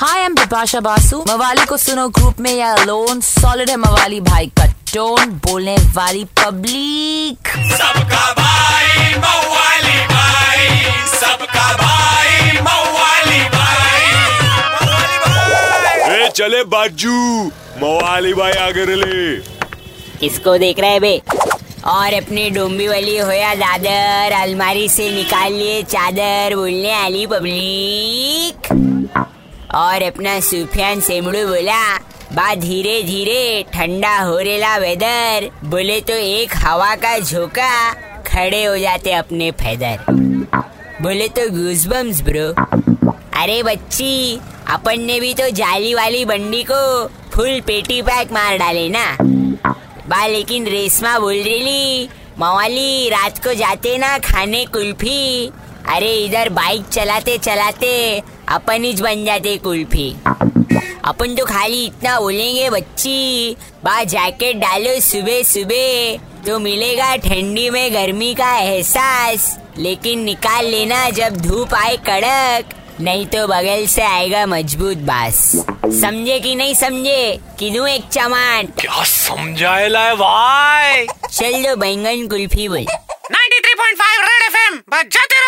हाय M Bipasha Basu मवाली को सुनो ग्रुप में या लोन सॉलिड है मवाली भाई का टोन बोलने वाली पब्लिक सबका भाई मवाली भाई सबका भाई मवाली भाई भाई ए चले बाजू। मवाली भाई आगे ले किसको देख रहे बे? और अपने डोंबी वाली होया दादर अलमारी से निकाल लिए चादर बोलने वाली पब्लिक और अपना सुफियान सेमड़ू बोला, बा धीरे धीरे, ठंडा हो रेला वेदर। बोले तो एक हवा का झोंका खड़े हो जाते अपने फेदर। बोले तो गूजबम्स ब्रो। अरे बच्ची, अपन ने भी तो जाली वाली बंडी को फुल पेटी पैक मार डाले ना। बा, लेकिन रेशमा बोल रही मवाली, रात को जाते ना खाने कुल्फी। अरे इधर बाइक चलाते चलाते अपन ही बन जाते कुल्फी। अपन तो खाली इतना बोलेंगे बच्ची बा जैकेट डालो सुबह सुबह तो मिलेगा ठंडी में गर्मी का एहसास लेकिन निकाल लेना जब धूप आए कड़क नहीं तो बगल से आएगा मज़बूत बास। समझे कि नहीं समझे? कि दूँ एक चमाट। क्या समझाएला है भाई? चल दो बैंगन कुल्फी बोल। 93.5 रेड एफएम बजाते रहो।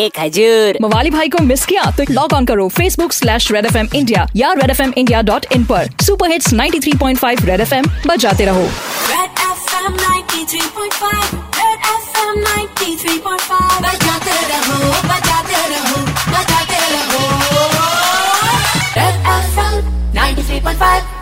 एक हजूर मवाली भाई को मिस किया तो लॉग ऑन करो Facebook slash red F M India या red F M India dot in पर। Super hits 93.5 red F M बजाते रहो। Red FM 93.5 Red FM 93.5 बजाते रहो बजाते रहो बजाते रहो। Red FM 93.5